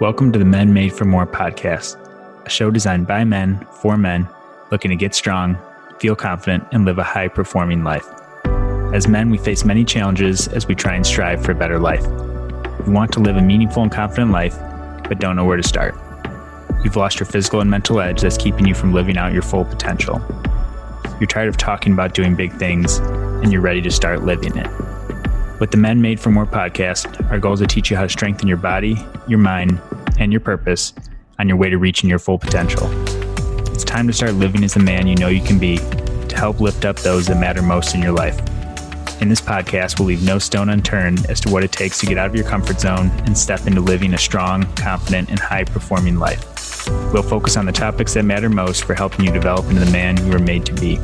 Welcome to the Men Made for More podcast, a show designed by men for men looking to get strong, feel confident, and live a high performing life. As men, we face many challenges as we try and strive for a better life. We want to live a meaningful and confident life, but don't know where to start. You've lost your physical and mental edge that's keeping you from living out your full potential. You're tired of talking about doing big things, and you're ready to start living it. With the Men Made for More podcast, our goal is to teach you how to strengthen your body, your mind, and your purpose on your way to reaching your full potential. It's time to start living as the man you know you can be to help lift up those that matter most in your life. In this podcast, we'll leave no stone unturned as to what it takes to get out of your comfort zone and step into living a strong, confident, and high performing life. We'll focus on the topics that matter most for helping you develop into the man you were made to be.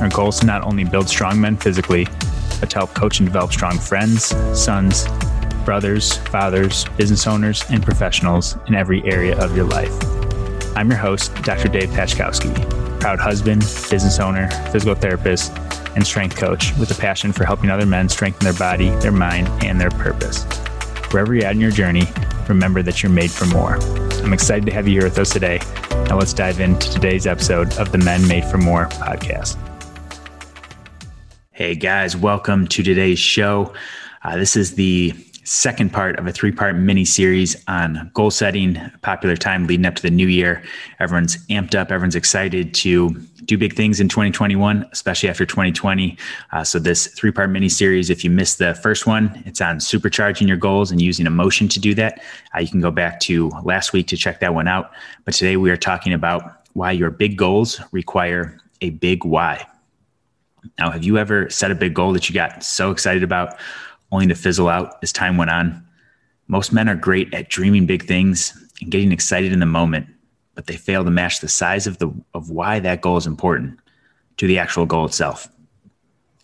Our goal is to not only build strong men physically, to help coach and develop strong friends, sons, brothers, fathers, business owners, and professionals in every area of your life. I'm your host, Dr. Dave Pachkowski, proud husband, business owner, physical therapist, and strength coach with a passion for helping other men strengthen their body, their mind, and their purpose. Wherever you're at in your journey, remember that you're made for more. I'm excited to have you here with us today. Now let's dive into today's episode of the Men Made for More podcast. Hey guys, welcome to today's show. Uh, this is the second part of a three part mini series on goal setting, popular time leading up to the new year. Everyone's amped up, everyone's excited to do big things in 2021, especially after 2020. Uh, so, this three part mini series, if you missed the first one, it's on supercharging your goals and using emotion to do that. Uh, you can go back to last week to check that one out. But today we are talking about why your big goals require a big why. Now, have you ever set a big goal that you got so excited about only to fizzle out as time went on? Most men are great at dreaming big things and getting excited in the moment, but they fail to match the size of the of why that goal is important to the actual goal itself.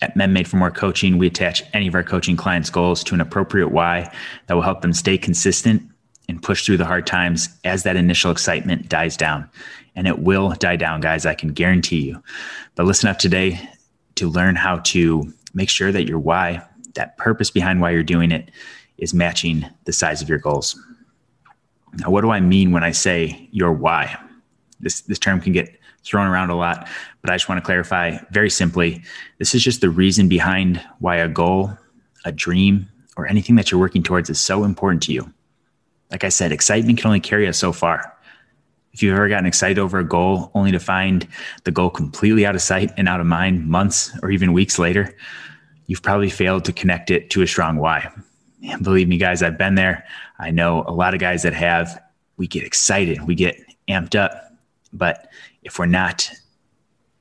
At Men Made for More Coaching, we attach any of our coaching clients' goals to an appropriate why that will help them stay consistent and push through the hard times as that initial excitement dies down. And it will die down, guys, I can guarantee you. But listen up today to learn how to make sure that your why, that purpose behind why you're doing it, is matching the size of your goals. Now, what do I mean when I say your why? This, this term can get thrown around a lot, but I just want to clarify very simply this is just the reason behind why a goal, a dream, or anything that you're working towards is so important to you. Like I said, excitement can only carry us so far. If you've ever gotten excited over a goal only to find the goal completely out of sight and out of mind months or even weeks later, you've probably failed to connect it to a strong why. And believe me, guys, I've been there. I know a lot of guys that have. We get excited, we get amped up. But if we're not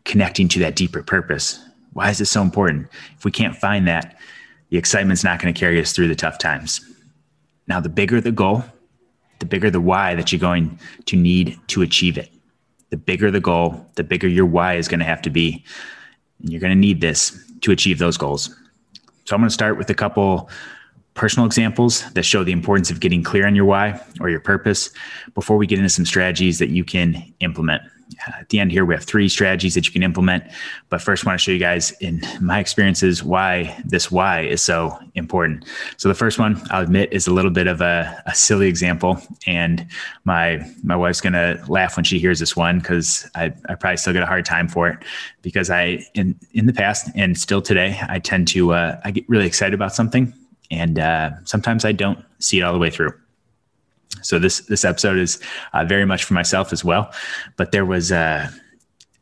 connecting to that deeper purpose, why is it so important? If we can't find that, the excitement's not going to carry us through the tough times. Now, the bigger the goal, the bigger the why that you're going to need to achieve it. The bigger the goal, the bigger your why is going to have to be. And you're going to need this to achieve those goals. So I'm going to start with a couple personal examples that show the importance of getting clear on your why or your purpose before we get into some strategies that you can implement at the end here, we have three strategies that you can implement. But first, I want to show you guys, in my experiences, why this why is so important. So the first one, I'll admit, is a little bit of a, a silly example, and my my wife's gonna laugh when she hears this one because I, I probably still get a hard time for it because I in in the past and still today I tend to uh, I get really excited about something, and uh, sometimes I don't see it all the way through. So this this episode is uh, very much for myself as well. But there was a,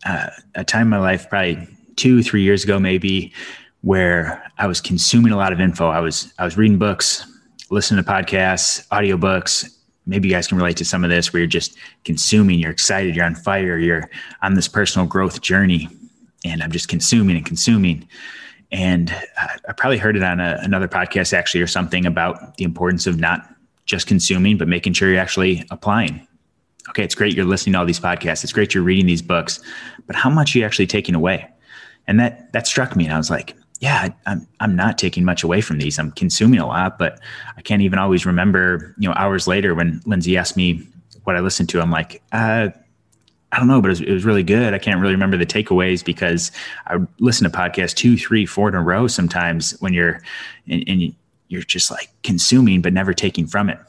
a, a time in my life, probably two three years ago, maybe, where I was consuming a lot of info. I was I was reading books, listening to podcasts, audiobooks. Maybe you guys can relate to some of this, where you're just consuming. You're excited. You're on fire. You're on this personal growth journey, and I'm just consuming and consuming and uh, I probably heard it on a, another podcast actually or something about the importance of not just consuming, but making sure you're actually applying. Okay, it's great you're listening to all these podcasts. It's great you're reading these books, but how much are you actually taking away? And that that struck me, and I was like, yeah, I'm I'm not taking much away from these. I'm consuming a lot, but I can't even always remember. You know, hours later when Lindsay asked me what I listened to, I'm like, uh, I don't know, but it was, it was, really good. I can't really remember the takeaways because I listen to podcasts two, three, four in a row sometimes when you're and, and you're just like consuming but never taking from it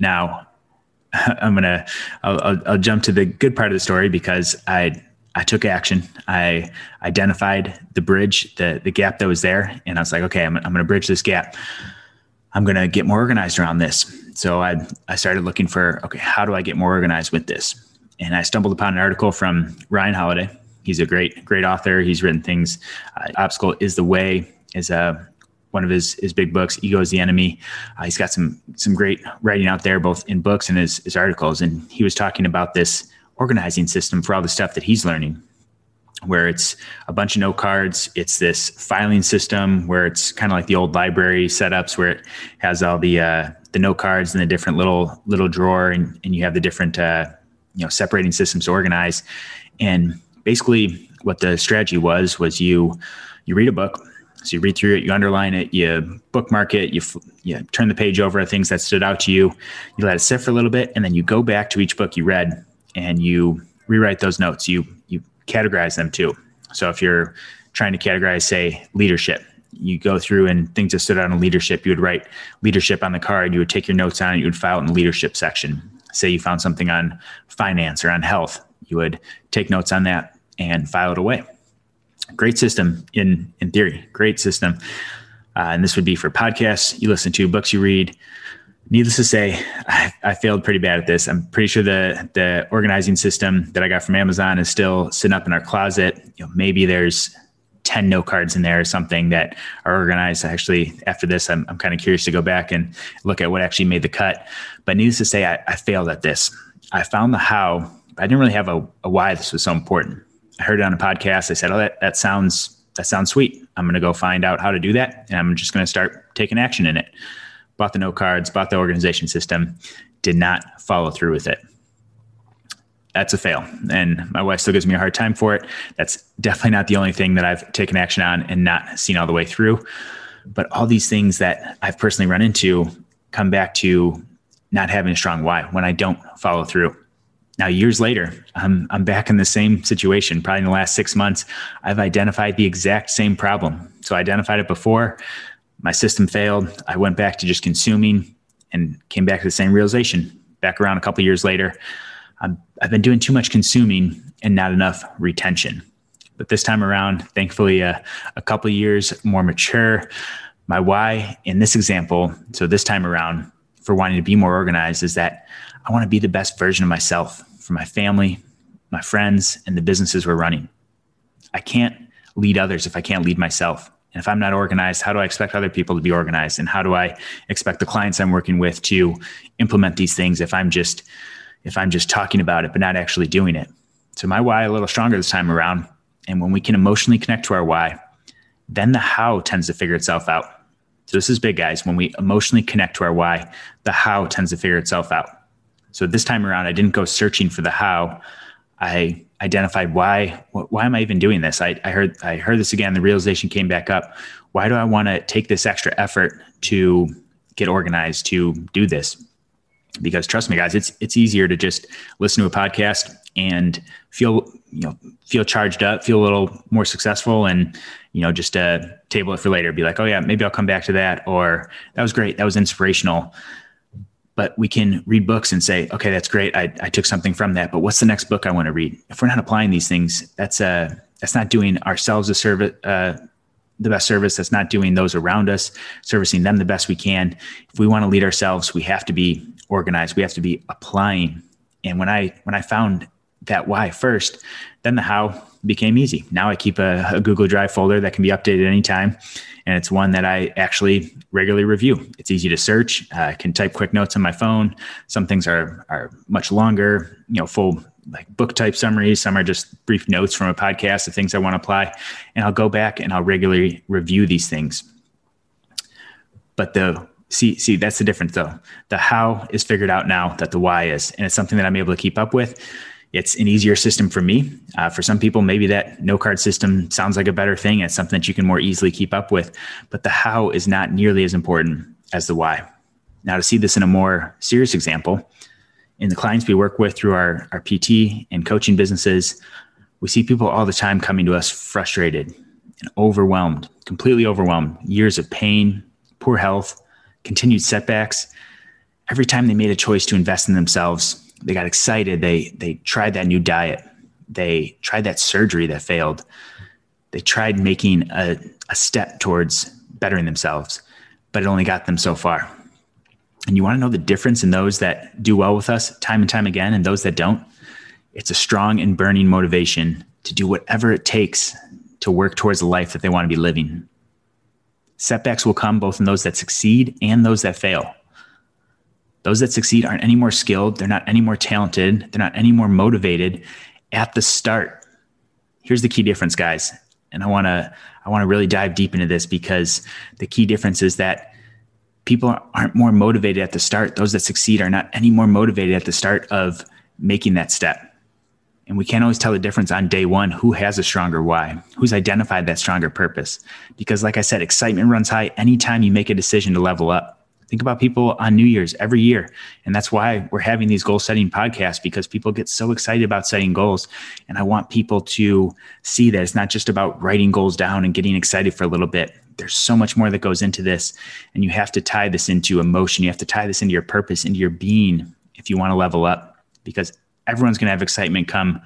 Now, I'm gonna I'll, I'll, I'll, jump to the good part of the story because I I took action. I identified the bridge, the the gap that was there, and I was like, okay, I'm, I'm gonna bridge this gap. I'm gonna get more organized around this. So I I started looking for okay, how do I get more organized with this? And I stumbled upon an article from Ryan Holiday. He's a great great author. He's written things. Uh, Obstacle is the way is a one of his his big books, Ego is the Enemy. Uh, he's got some some great writing out there, both in books and his, his articles. And he was talking about this organizing system for all the stuff that he's learning, where it's a bunch of note cards. It's this filing system where it's kind of like the old library setups, where it has all the uh, the note cards in the different little little drawer, and, and you have the different uh, you know separating systems to organize. And basically, what the strategy was was you you read a book so you read through it, you underline it, you bookmark it, you you turn the page over things that stood out to you. You let it sit for a little bit, and then you go back to each book you read and you rewrite those notes. You you categorize them too. So if you're trying to categorize, say, leadership, you go through and things that stood out in leadership, you would write leadership on the card. You would take your notes on it, you would file it in the leadership section. Say you found something on finance or on health, you would take notes on that and file it away great system in in theory. Great system. Uh, and this would be for podcasts. You listen to books you read. Needless to say I, I, failed pretty bad at this. I'm pretty sure the the organizing system that i got from amazon is still sitting up in our closet. You know maybe there's 10 note cards in there or something that are organized. Actually after this i'm, I'm kind of curious to go back and look at what actually made the cut. But needless to say i, I failed at this. I found the how i didn't really have a, a why this was so important I heard it on a podcast. I said, "Oh, that that sounds that sounds sweet. I'm going to go find out how to do that, and I'm just going to start taking action in it." Bought the note cards, bought the organization system, did not follow through with it. That's a fail, and my wife still gives me a hard time for it. That's definitely not the only thing that I've taken action on and not seen all the way through. But all these things that I've personally run into come back to not having a strong why when I don't follow through now, years later, I'm, I'm back in the same situation. Probably in the last six months, I've identified the exact same problem. So I identified it before. My system failed. I went back to just consuming and came back to the same realization. Back around a couple years later, i have been doing too much consuming and not enough retention. But this time around, thankfully, uh, a couple years more mature. My why in this example, so this time around, for wanting to be more organized is that I want to be the best version of myself for my family, my friends, and the businesses we're running. I can't lead others if I can't lead myself. And if I'm not organized, how do I expect other people to be organized? And how do I expect the clients I'm working with to implement these things if I'm just if I'm just talking about it but not actually doing it? So my why a little stronger this time around. And when we can emotionally connect to our why, then the how tends to figure itself out. So this is big, guys. When we emotionally connect to our why, the how tends to figure itself out. So this time around, I didn't go searching for the how. I identified why. Why am I even doing this? I, I heard I heard this again. The realization came back up. Why do I want to take this extra effort to get organized to do this? Because trust me, guys, it's it's easier to just listen to a podcast and feel you know feel charged up, feel a little more successful, and you know just uh, table it for later. Be like, oh yeah, maybe I'll come back to that, or that was great, that was inspirational but we can read books and say, okay, that's great. I, I took something from that, but what's the next book I want to read? If we're not applying these things, that's uh, that's not doing ourselves a service, uh, the best service. That's not doing those around us, servicing them the best we can. If we want to lead ourselves, we have to be organized. We have to be applying. And when I when I found that why first, then the how became easy. Now I keep a, a Google Drive folder that can be updated anytime and it's one that I actually regularly review. It's easy to search. Uh, I can type quick notes on my phone. Some things are are much longer, you know, full like book type summaries. Some are just brief notes from a podcast of things I want to apply, and I'll go back and I'll regularly review these things. But the see see that's the difference though. The how is figured out now that the why is, and it's something that I'm able to keep up with it's an easier system for me. Uh, for some people, maybe that no card system sounds like a better thing. It's something that you can more easily keep up with. But the how is not nearly as important as the why. Now, to see this in a more serious example, in the clients we work with through our, our PT and coaching businesses, we see people all the time coming to us frustrated and overwhelmed, completely overwhelmed, years of pain, poor health, continued setbacks. every time they made a choice to invest in themselves, they got excited. They they tried that new diet. They tried that surgery that failed. They tried making a, a step towards bettering themselves, but it only got them so far. And you want to know the difference in those that do well with us time and time again and those that don't? It's a strong and burning motivation to do whatever it takes to work towards the life that they want to be living. Setbacks will come both in those that succeed and those that fail. Those that succeed aren't any more skilled, they're not any more talented, they're not any more motivated at the start. Here's the key difference, guys. And I want to I want to really dive deep into this because the key difference is that people aren't more motivated at the start. Those that succeed are not any more motivated at the start of making that step. And we can't always tell the difference on day one who has a stronger why, who's identified that stronger purpose. Because, like I said, excitement runs high anytime you make a decision to level up. Think about people on New Year's every year. And that's why we're having these goal setting podcasts because people get so excited about setting goals. And I want people to see that it's not just about writing goals down and getting excited for a little bit. There's so much more that goes into this. And you have to tie this into emotion. You have to tie this into your purpose, into your being if you want to level up. Because everyone's going to have excitement come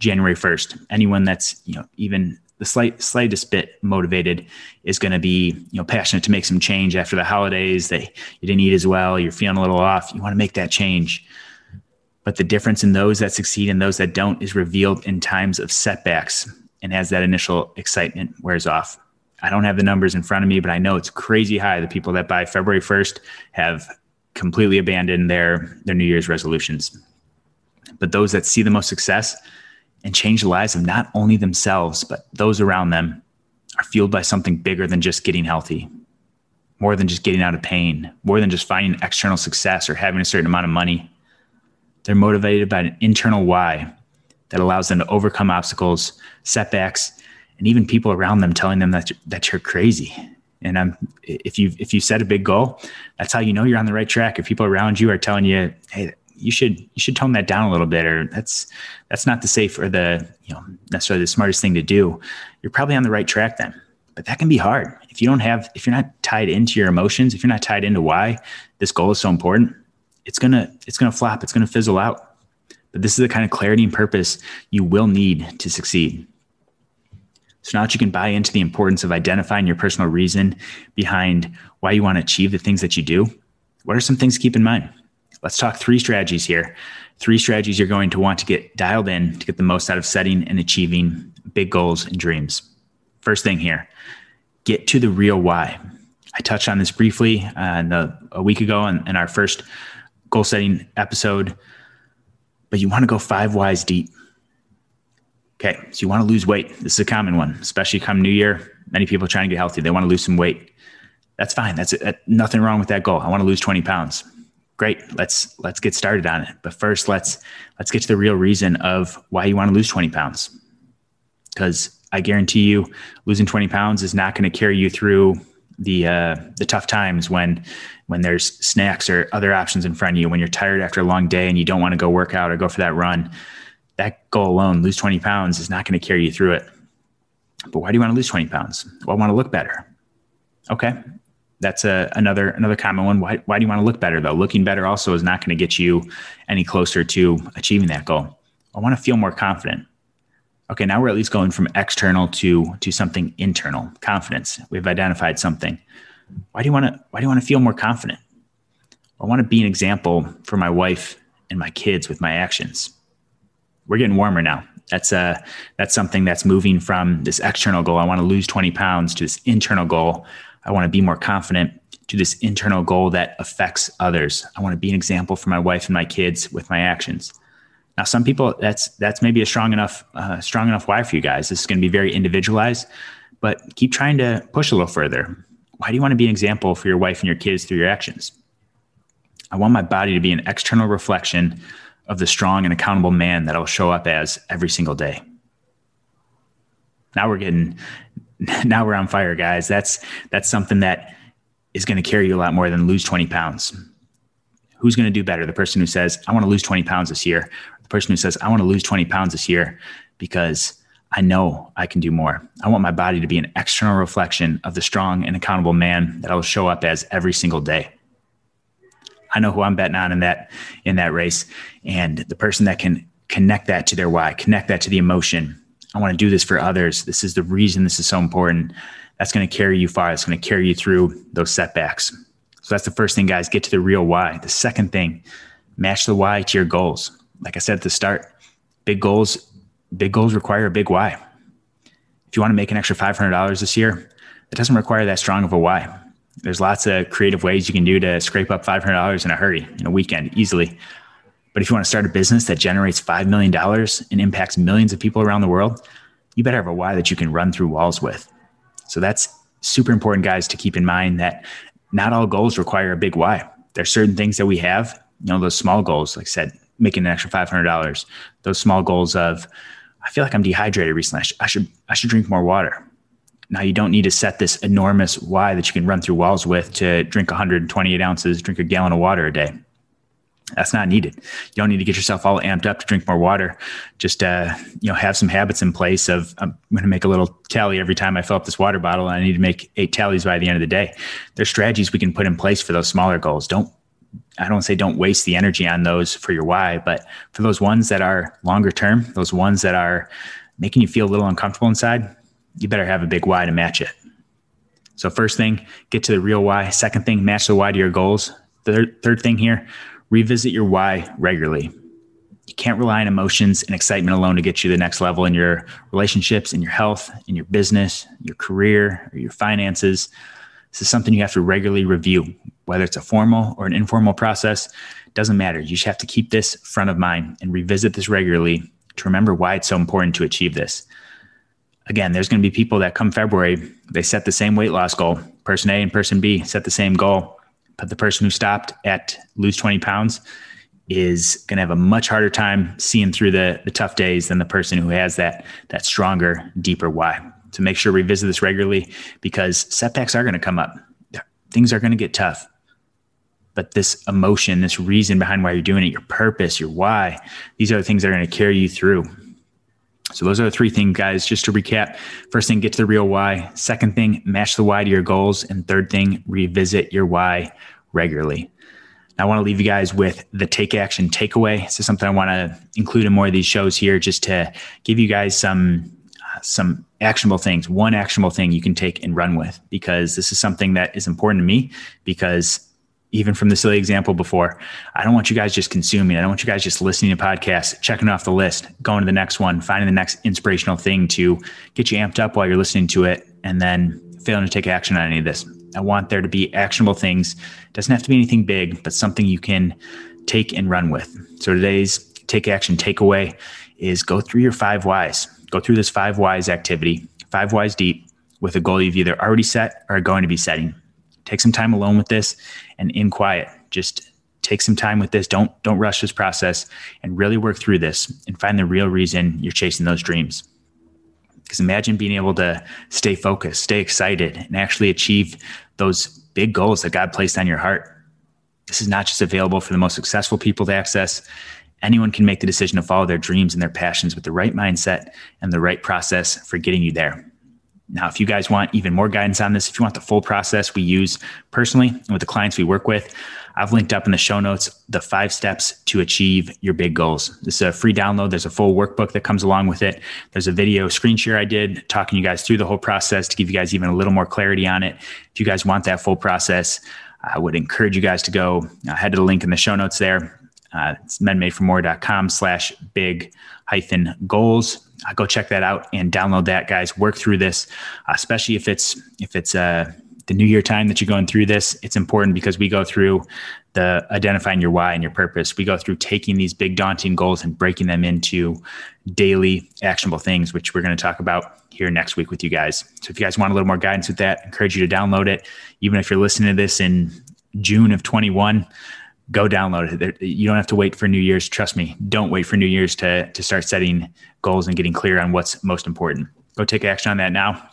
January 1st. Anyone that's, you know, even the slight slightest bit motivated is going to be, you know, passionate to make some change after the holidays. that you didn't eat as well, you're feeling a little off. You want to make that change. But the difference in those that succeed and those that don't is revealed in times of setbacks and as that initial excitement wears off. I don't have the numbers in front of me, but I know it's crazy high. The people that by February 1st have completely abandoned their their New Year's resolutions but those that see the most success and change the lives of not only themselves, but those around them are fueled by something bigger than just getting healthy, more than just getting out of pain, more than just finding external success or having a certain amount of money. They're motivated by an internal why that allows them to overcome obstacles, setbacks, and even people around them telling them that, that you're crazy. And I'm, if you if you set a big goal, that's how you know you're on the right track. If people around you are telling you, "Hey, you should you should tone that down a little bit or that's that's not the safe or the you know necessarily the smartest thing to do. You're probably on the right track then but that can be hard. If you don't have if you're not tied into your emotions if you're not tied into why this goal is so important it's gonna it's gonna flop it's gonna fizzle out. But this is the kind of clarity and purpose you will need to succeed. So now that you can buy into the importance of identifying your personal reason behind why you want to achieve the things that you do what are some things to keep in mind Let's talk three strategies here. Three strategies you're going to want to get dialed in to get the most out of setting and achieving big goals and dreams. First thing here, get to the real why. I touched on this briefly uh, the, a week ago in, in our first goal setting episode, but you want to go five whys deep. Okay, so you want to lose weight. This is a common one, especially come New Year. Many people trying to get healthy. They want to lose some weight. That's fine. That's it. Nothing wrong with that goal. I want to lose 20 pounds great. Let's let's get started on it. But first let's let's get to the real reason of why you want to lose 20 pounds. Because i guarantee you losing 20 pounds is not going to carry you through the uh, the tough times when when there's snacks or other options in front of you when you're tired after a long day and you don't want to go work out or go for that run. That goal alone lose 20 pounds is not going to carry you through it. But why do you want to lose 20 pounds? Well i want to look better. Okay that's a, another another common one. Why, why do you want to look better though? Looking better also is not going to get you any closer to achieving that goal. I want to feel more confident. Okay, now we're at least going from external to to something internal. Confidence. We've identified something. Why do you want to why do you want to feel more confident? I want to be an example for my wife and my kids with my actions. We're getting warmer now. That's uh that's something that's moving from this external goal. I want to lose 20 pounds to this internal goal. I want to be more confident to this internal goal that affects others. I want to be an example for my wife and my kids with my actions. Now, some people that's that's maybe a strong enough uh, strong enough why for you guys. This is going to be very individualized, but keep trying to push a little further. Why do you want to be an example for your wife and your kids through your actions? I want my body to be an external reflection of the strong and accountable man that I'll show up as every single day. Now we're getting now we're on fire, guys. That's that's something that is going to carry you a lot more than lose 20 pounds. Who's going to do better? The person who says, I want to lose 20 pounds this year. The person who says, I want to lose 20 pounds this year because I know I can do more. I want my body to be an external reflection of the strong and accountable man that I will show up as every single day. I know who I'm betting on in that in that race, and the person that can connect that to their why, connect that to the emotion. I want to do this for others. This is the reason this is so important. That's going to carry you far. It's going to carry you through those setbacks. So that's the first thing, guys. Get to the real why. The second thing, match the why to your goals. Like I said at the start, big goals, big goals require a big why. If you want to make an extra $500 this year, it doesn't require that strong of a why. There's lots of creative ways you can do to scrape up $500 in a hurry in a weekend easily. But if you want to start a business that generates $5 million and impacts millions of people around the world, you better have a why that you can run through walls with. So that's super important, guys, to keep in mind that not all goals require a big why. There are certain things that we have, you know, those small goals, like I said, making an extra $500, those small goals of, I feel like I'm dehydrated recently. I, sh- I should, I should drink more water. Now you don't need to set this enormous why that you can run through walls with to drink 128 ounces, drink a gallon of water a day. That's not needed. You don't need to get yourself all amped up to drink more water. Just uh, you know, have some habits in place of I'm going to make a little tally every time I fill up this water bottle, and I need to make eight tallies by the end of the day. There's strategies we can put in place for those smaller goals. Don't I don't say don't waste the energy on those for your why, but for those ones that are longer term, those ones that are making you feel a little uncomfortable inside, you better have a big why to match it. So first thing, get to the real why. Second thing, match the why to your goals. Third, third thing here, revisit your why regularly. You can't rely on emotions and excitement alone to get you to the next level in your relationships, in your health, in your business, your career, or your finances. This is something you have to regularly review, whether it's a formal or an informal process. Doesn't matter. You just have to keep this front of mind and revisit this regularly to remember why it's so important to achieve this again, there's going to be people that come February, they set the same weight loss goal. Person A and person B set the same goal, the person who stopped at lose 20 pounds is going to have a much harder time seeing through the, the tough days than the person who has that that stronger, deeper why. To make sure we visit this regularly because setbacks are going to come up. Things are going to get tough. But this emotion, this reason behind why you're doing it, your purpose, your why, these are the things that are going to carry you through. So those are the three things, guys. Just to recap: first thing, get to the real why. Second thing, match the why to your goals, and third thing, revisit your why regularly. Now, I want to leave you guys with the take action takeaway. This is something I want to include in more of these shows here, just to give you guys some some actionable things. One actionable thing you can take and run with, because this is something that is important to me. Because even from the silly example before, I don't want you guys just consuming. I don't want you guys just listening to podcasts, checking off the list, going to the next one, finding the next inspirational thing to get you amped up while you're listening to it, and then failing to take action on any of this. I want there to be actionable things. It doesn't have to be anything big, but something you can take and run with. So today's take action takeaway is go through your five whys. Go through this five whys activity, five whys deep, with a goal you've either already set or are going to be setting take some time alone with this and in quiet. Just take some time with this. Don't don't rush this process and really work through this and find the real reason you're chasing those dreams. Because imagine being able to stay focused stay excited and actually achieve those big goals that god placed on your heart. This is not just available for the most successful people to access. Anyone can make the decision to follow their dreams and their passions with the right mindset and the right process for getting you there now, if you guys want even more guidance on this, if you want the full process we use personally with the clients we work with, I've linked up in the show notes the five steps to achieve your big goals. This is a free download. There's a full workbook that comes along with it. There's a video screen share I did talking you guys through the whole process to give you guys even a little more clarity on it. If you guys want that full process, I would encourage you guys to go head to the link in the show notes there. Uh, it's menmadeformore.com slash big hyphen goals uh, go check that out and download that, guys. Work through this, uh, especially if it's if it's uh, the new year time that you're going through this. It's important because we go through the identifying your why and your purpose. We go through taking these big daunting goals and breaking them into daily actionable things, which we're going to talk about here next week with you guys. So if you guys want a little more guidance with that, I encourage you to download it. Even if you're listening to this in June of 21, go download it. You don't have to wait for New Year's. Trust me, don't wait for New Year's to, to start setting goals and getting clear on what's most important. Go take action on that now.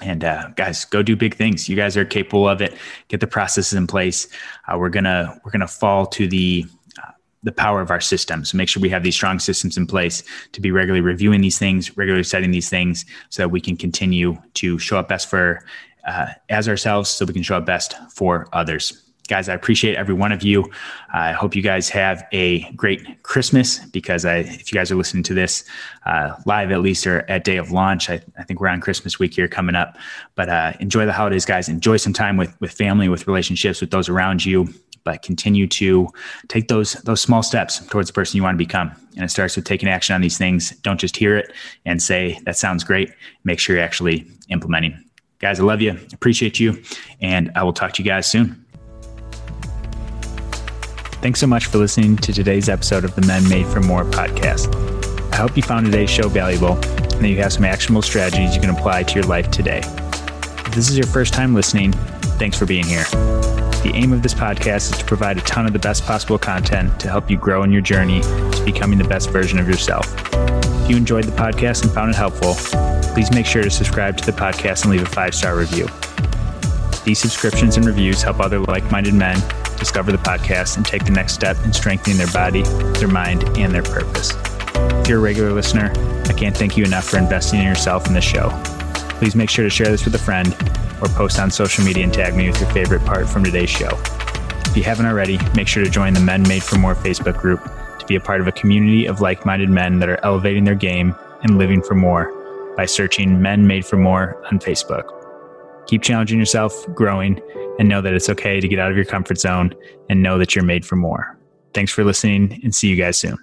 And uh, guys, go do big things. You guys are capable of it. Get the processes in place. Uh, we're gonna we're gonna fall to the uh, the power of our system. So make sure we have these strong systems in place to be regularly reviewing these things, regularly setting these things, so that we can continue to show up best for uh, as ourselves, so we can show up best for others. Guys, I appreciate every one of you. I hope you guys have a great Christmas because I, if you guys are listening to this uh, live, at least or at day of launch, I, I, think we're on Christmas week here coming up. But uh, enjoy the holidays, guys. Enjoy some time with with family, with relationships, with those around you. But continue to take those those small steps towards the person you want to become, and it starts with taking action on these things. Don't just hear it and say that sounds great. Make sure you're actually implementing. Guys, I love you, appreciate you, and I will talk to you guys soon. Thanks so much for listening to today's episode of the Men Made for More podcast. I hope you found today's show valuable and that you have some actionable strategies you can apply to your life today. If this is your first time listening, thanks for being here. The aim of this podcast is to provide a ton of the best possible content to help you grow in your journey to becoming the best version of yourself. If you enjoyed the podcast and found it helpful, please make sure to subscribe to the podcast and leave a five star review. These subscriptions and reviews help other like minded men discover the podcast and take the next step in strengthening their body, their mind, and their purpose. If you're a regular listener, I can't thank you enough for investing in yourself in this show. Please make sure to share this with a friend or post on social media and tag me with your favorite part from today's show. If you haven't already, make sure to join the Men Made for More Facebook group to be a part of a community of like minded men that are elevating their game and living for more by searching Men Made for More on Facebook. Keep challenging yourself, growing, and know that it's okay to get out of your comfort zone and know that you're made for more. Thanks for listening and see you guys soon.